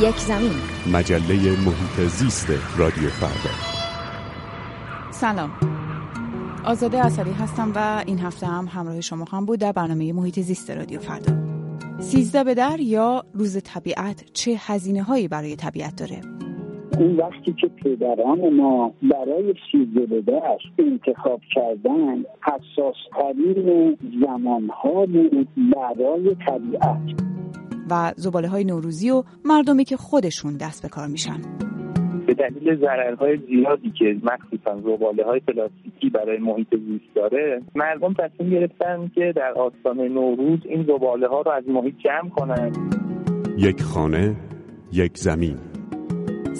یک زمین. مجله محیط زیست رادیو فردا. سلام. آزاده اصلی هستم و این هفته هم همراه شما هم بود در برنامه محیط زیست رادیو فردا. سیزده به در یا روز طبیعت چه هزینه هایی برای طبیعت داره؟ اون وقتی که پدران ما برای سیزده به در انتخاب کردن حساس ترین زمانها بود برای طبیعت. و زباله های نوروزی و مردمی که خودشون دست به کار میشن. به دلیل ضررهای زیادی که مخصوصا زباله های پلاستیکی برای محیط زیست داره مردم تصمیم گرفتن که در آستان نوروز این زباله ها رو از محیط جمع کنن. یک خانه یک زمین.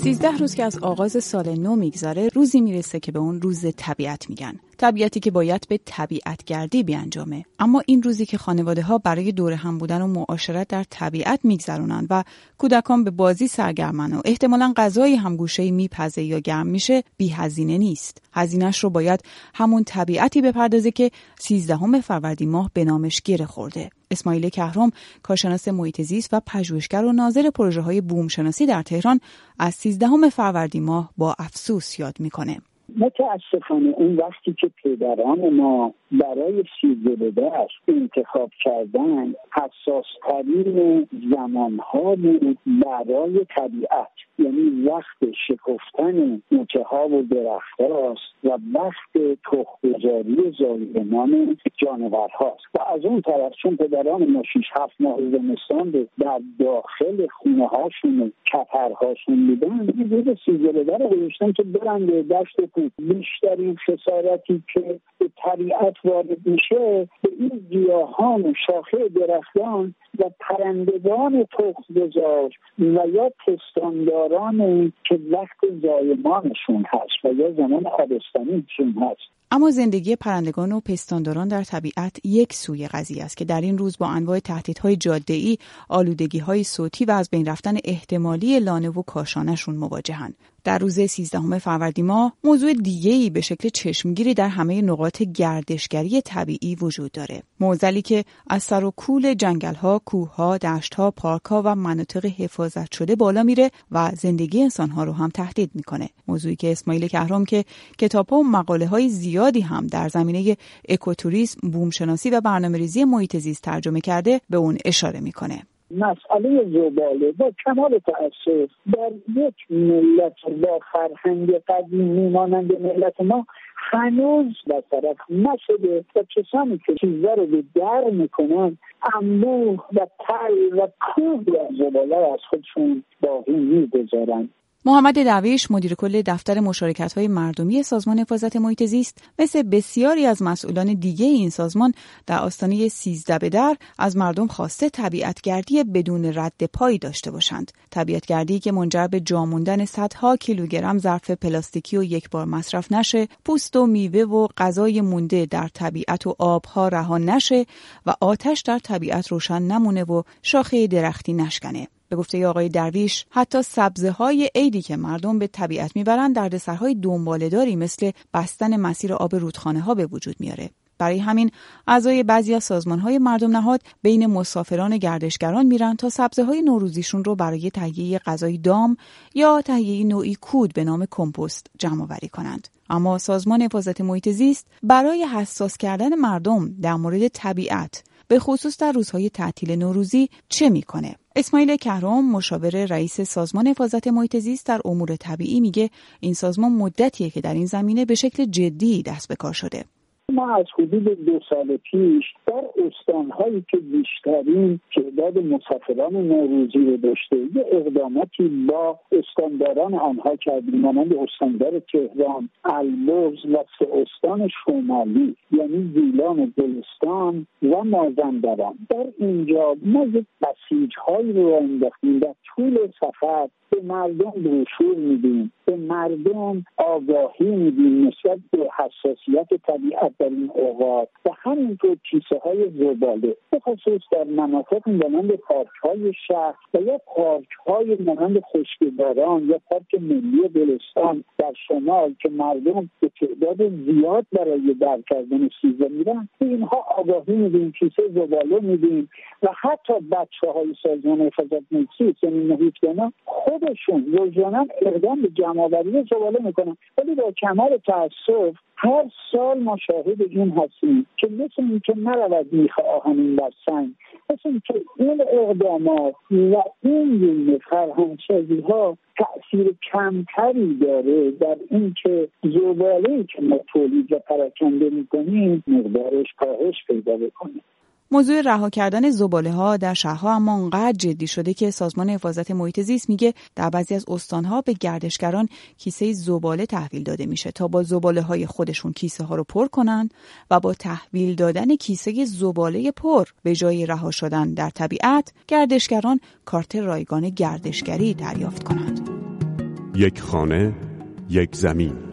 سیزده روز که از آغاز سال نو میگذره روزی می‌رسه که به اون روز طبیعت میگن. طبیعتی که باید به طبیعت گردی بیانجامه. اما این روزی که خانواده ها برای دور هم بودن و معاشرت در طبیعت میگذرونن و کودکان به بازی سرگرمن و احتمالا غذای هم گوشه میپزه یا گرم میشه بی هزینه نیست. هزینهش رو باید همون طبیعتی بپردازه که سیزدهم فروردین ماه به نامش گره خورده. اسماعیل کهرم کارشناس محیط زیست و پژوهشگر و ناظر پروژه های بوم شناسی در تهران از سیزدهم فروردین ماه با افسوس یاد می‌کنه. متاسفانه اون وقتی که پدران ما برای سیزده در انتخاب کردن حساس ترین زمانها بود برای طبیعت. یعنی وقت شکفتن موچه ها و درخت هاست و وقت تخمگذاری زایمان جانور هاست و از اون طرف چون پدران ما شیش هفت ماه زمستان در داخل خونه هاشون کپرهاشون بودن این روز سیزده رو که برن به دشت کوه بیشترین خسارتی که به طبیعت وارد میشه به این گیاهان و شاخه درختان و پرندگان تخمگذار و یا پستانداران که وقت زایمانشون هست و یا زمان آبستنیشون هست اما زندگی پرندگان و پستانداران در طبیعت یک سوی قضیه است که در این روز با انواع تهدیدهای جاده‌ای، آلودگی‌های صوتی و از بین رفتن احتمالی لانه و کاشانشون مواجهند. در روز 13 فروردین ماه موضوع دیگه‌ای به شکل چشمگیری در همه نقاط گردشگری طبیعی وجود داره. موزلی که از سر و کول جنگل‌ها، کوه‌ها، دشت‌ها، پارک‌ها و مناطق حفاظت شده بالا میره و زندگی انسان‌ها رو هم تهدید می‌کنه. موضوعی که اسماعیل کهرام که کتاب‌ها و مقاله‌های زیادی هم در زمینه اکوتوریسم، بومشناسی و برنامه‌ریزی محیط زیست ترجمه کرده به اون اشاره می‌کنه. مسئله زباله با کمال تاسف در یک ملت با فرهنگ قدیمی مانند ملت ما هنوز طرف نشده و کسانی که چیزا رو به در می‌کنن انبوه و تل و کوه از زباله از خودشون باقی می‌گذارن محمد درویش مدیر کل دفتر مشارکت های مردمی سازمان حفاظت محیط زیست مثل بسیاری از مسئولان دیگه این سازمان در آستانه 13 به در از مردم خواسته طبیعتگردی بدون رد پایی داشته باشند. طبیعتگردی که منجر به جاموندن صدها کیلوگرم ظرف پلاستیکی و یک بار مصرف نشه پوست و میوه و غذای مونده در طبیعت و آبها رها نشه و آتش در طبیعت روشن نمونه و شاخه درختی نشکنه. به گفته آقای درویش حتی سبزه های عیدی که مردم به طبیعت می‌برند دردسرهای دنبالهداری مثل بستن مسیر آب رودخانه ها به وجود میاره. برای همین اعضای بعضی از سازمان های مردم نهاد بین مسافران گردشگران میرن تا سبزه های نوروزیشون رو برای تهیه غذای دام یا تهیه نوعی کود به نام کمپوست جمع آوری کنند. اما سازمان حفاظت محیط زیست برای حساس کردن مردم در مورد طبیعت به خصوص در روزهای تعطیل نوروزی چه می‌کنه؟ اسماعیل کهرام مشاور رئیس سازمان حفاظت محیط زیست در امور طبیعی میگه این سازمان مدتیه که در این زمینه به شکل جدی دست به کار شده. ما از حدود دو سال پیش در استانهایی که بیشترین تعداد مسافران نوروزی رو داشته یه اقداماتی با استانداران آنها کردیم مانند استاندار تهران البرز و سه استان شمالی یعنی گیلان و گلستان و مازندران. در اینجا ما یک بسیج هایی رو انداختیم توی طول سفر به مردم بروشور میدیم. به مردم آگاهی میدیم نسبت به حساسیت طبیعت در این اوقات و همینطور کیسه های زباله. به خصوص در مناطق مانند پارک های شهر و یا پارک های مانند خشکباران یا پارک ملی بلستان در شمال که مردم به تعداد زیاد برای در کردن سیزه میرن اینها آگاهی میدیم کیسه زباله میدیم و حتی بچه های سازمان حفاظت محیط یعنی محیط خودشون روزانه اقدام به جمعآوری زباله می‌کنن. ولی با کمال تاسف هر سال ما شاهد این هستیم که مثل اینکه نرود میخ آهنین در سنگ مثل اینکه این اقدامات و این گونه فرهنگسازی ها تاثیر کمتری داره در اینکه زباله که ما تولید و پراکنده می‌کنیم مقدارش کاهش پیدا بکنه. موضوع رها کردن زباله ها در شهرها اما انقدر جدی شده که سازمان حفاظت محیط زیست میگه در بعضی از استانها به گردشگران کیسه زباله تحویل داده میشه تا با زباله های خودشون کیسه ها رو پر کنن و با تحویل دادن کیسه زباله پر به جای رها شدن در طبیعت گردشگران کارت رایگان گردشگری دریافت کنند. یک خانه، یک زمین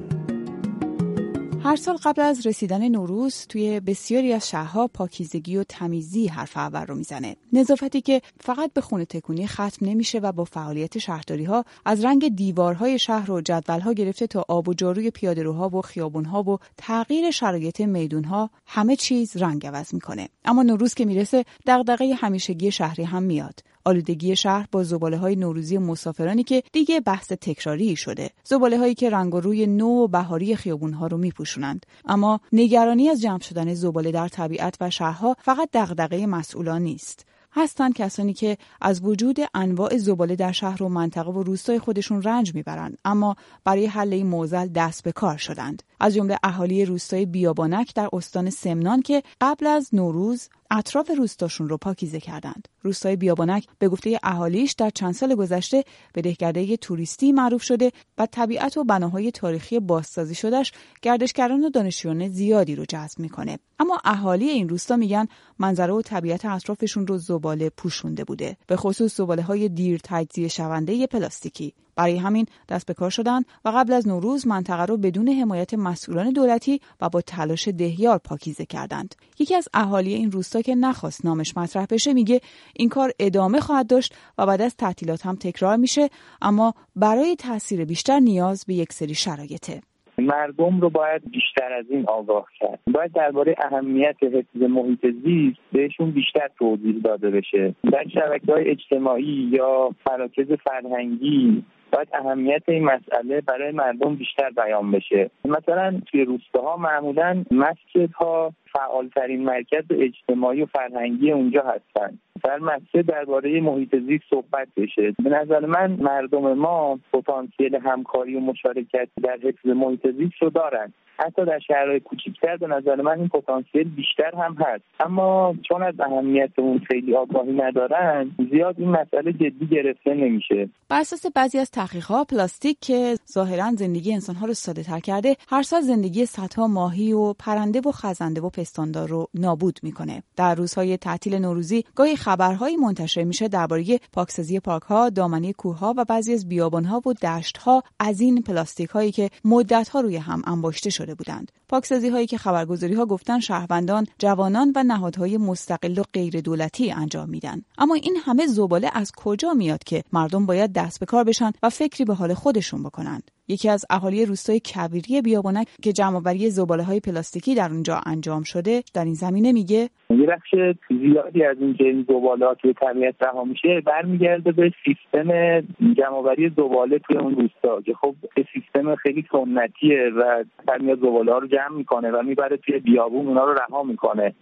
هر سال قبل از رسیدن نوروز توی بسیاری از شهرها پاکیزگی و تمیزی حرف اول رو می‌زنه. نظافتی که فقط به خونه تکونی ختم نمیشه و با فعالیت شهرداری ها از رنگ دیوارهای شهر و جدولها گرفته تا آب و جاروی پیادهروها و خیابونها و تغییر شرایط میدونها همه چیز رنگ عوض می‌کنه. اما نوروز که می‌رسه دغدغه همیشگی شهری هم میاد. آلودگی شهر با زباله های نوروزی مسافرانی که دیگه بحث تکراری شده. زباله هایی که رنگ و روی نو و بهاری خیابون ها رو میپوشونند. اما نگرانی از جمع شدن زباله در طبیعت و شهرها فقط دغدغه مسئولان نیست. هستند کسانی که از وجود انواع زباله در شهر و منطقه و روستای خودشون رنج می‌برند اما برای حل این موزل دست به کار شدند. از جمله اهالی روستای بیابانک در استان سمنان که قبل از نوروز اطراف روستاشون رو پاکیزه کردند. روستای بیابانک به گفته اهالیش در چند سال گذشته به دهکده توریستی معروف شده و طبیعت و بناهای تاریخی بازسازی شدهش گردشگران و دانشجویان زیادی رو جذب می‌کنه. اما اهالی این روستا میگن منظره و طبیعت اطرافشون رو زباله پوشونده بوده. به خصوص زباله های دیر تجزیه شونده پلاستیکی. برای همین دست به کار شدن و قبل از نوروز منطقه رو بدون حمایت مسئولان دولتی و با تلاش دهیار پاکیزه کردند. یکی از اهالی این روستا که نخواست نامش مطرح بشه میگه این کار ادامه خواهد داشت و بعد از تعطیلات هم تکرار میشه اما برای تاثیر بیشتر نیاز به یک سری شرایطه. مردم رو باید بیشتر از این آگاه کرد باید درباره اهمیت حفظ محیط زیست بهشون بیشتر توضیح داده بشه در شبکه های اجتماعی یا فراکز فرهنگی باید اهمیت این مسئله برای مردم بیشتر بیان بشه. مثلا توی روستاها معمولا مسجدها فعالترین مرکز اجتماعی و فرهنگی اونجا هستند در مسجد درباره محیط زیست صحبت بشه. به نظر من مردم ما پتانسیل همکاری و مشارکت در حفظ محیط زیست رو دارن. حتی در شهرهای کوچکتر به نظر من این پتانسیل بیشتر هم هست. اما چون از اهمیت اون خیلی آگاهی ندارن زیاد این مسئله جدی گرفته نمیشه. بر اساس بعضی از تحقیقات پلاستیک که ظاهرا زندگی انسانها رو ساده تر کرده هر سال زندگی صدها ماهی و پرنده و خزنده و پستاندار رو نابود می‌کنه. در روزهای تعطیل نوروزی گاهی خبرهایی منتشر میشه درباره پاکسازی پارک ها دامنه کوه ها و بعضی از بیابان ها و دشت ها از این پلاستیک هایی که مدت ها روی هم انباشته شده بودند. پاکسازی هایی که خبرگزاری ها گفتن شهروندان جوانان و نهادهای مستقل و غیر دولتی انجام میدن. اما این همه زباله از کجا میاد که مردم باید دست به کار بشن و فکری به حال خودشون بکنند یکی از اهالی روستای کبیری بیابانک که جمعآوری زباله های پلاستیکی در اونجا انجام شده در این زمینه میگه یه بخش زیادی از این که زباله ها توی طبیعت رها میشه برمیگرده به سیستم جمعآوری زباله توی اون روستا که خب سیستم خیلی سنتیه و میاد زباله ها رو جمع می‌کنه و می‌بره توی بیابون اونا رو رها می‌کنه.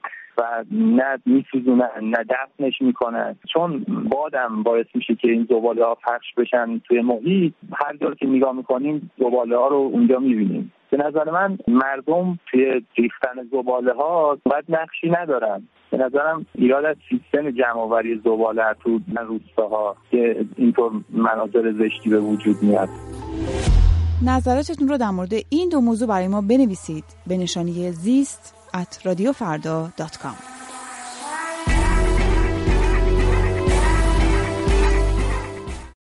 و نه میسوزونن نه دفنش می‌کنن. چون بادم باعث میشه که این زباله ها پخش بشن توی محیط هر جا که نگاه می‌کنیم زباله ها رو اونجا می‌بینیم. به نظر من مردم توی ریختن زباله ها باید نقشی ندارن. به نظرم ایراد از سیستم جمعآوری زباله تو روستاها که اینطور مناظر زشتی به وجود میاد. نظراتتون رو در مورد این دو موضوع برای ما بنویسید. به نشانی زیست at radiofarda.com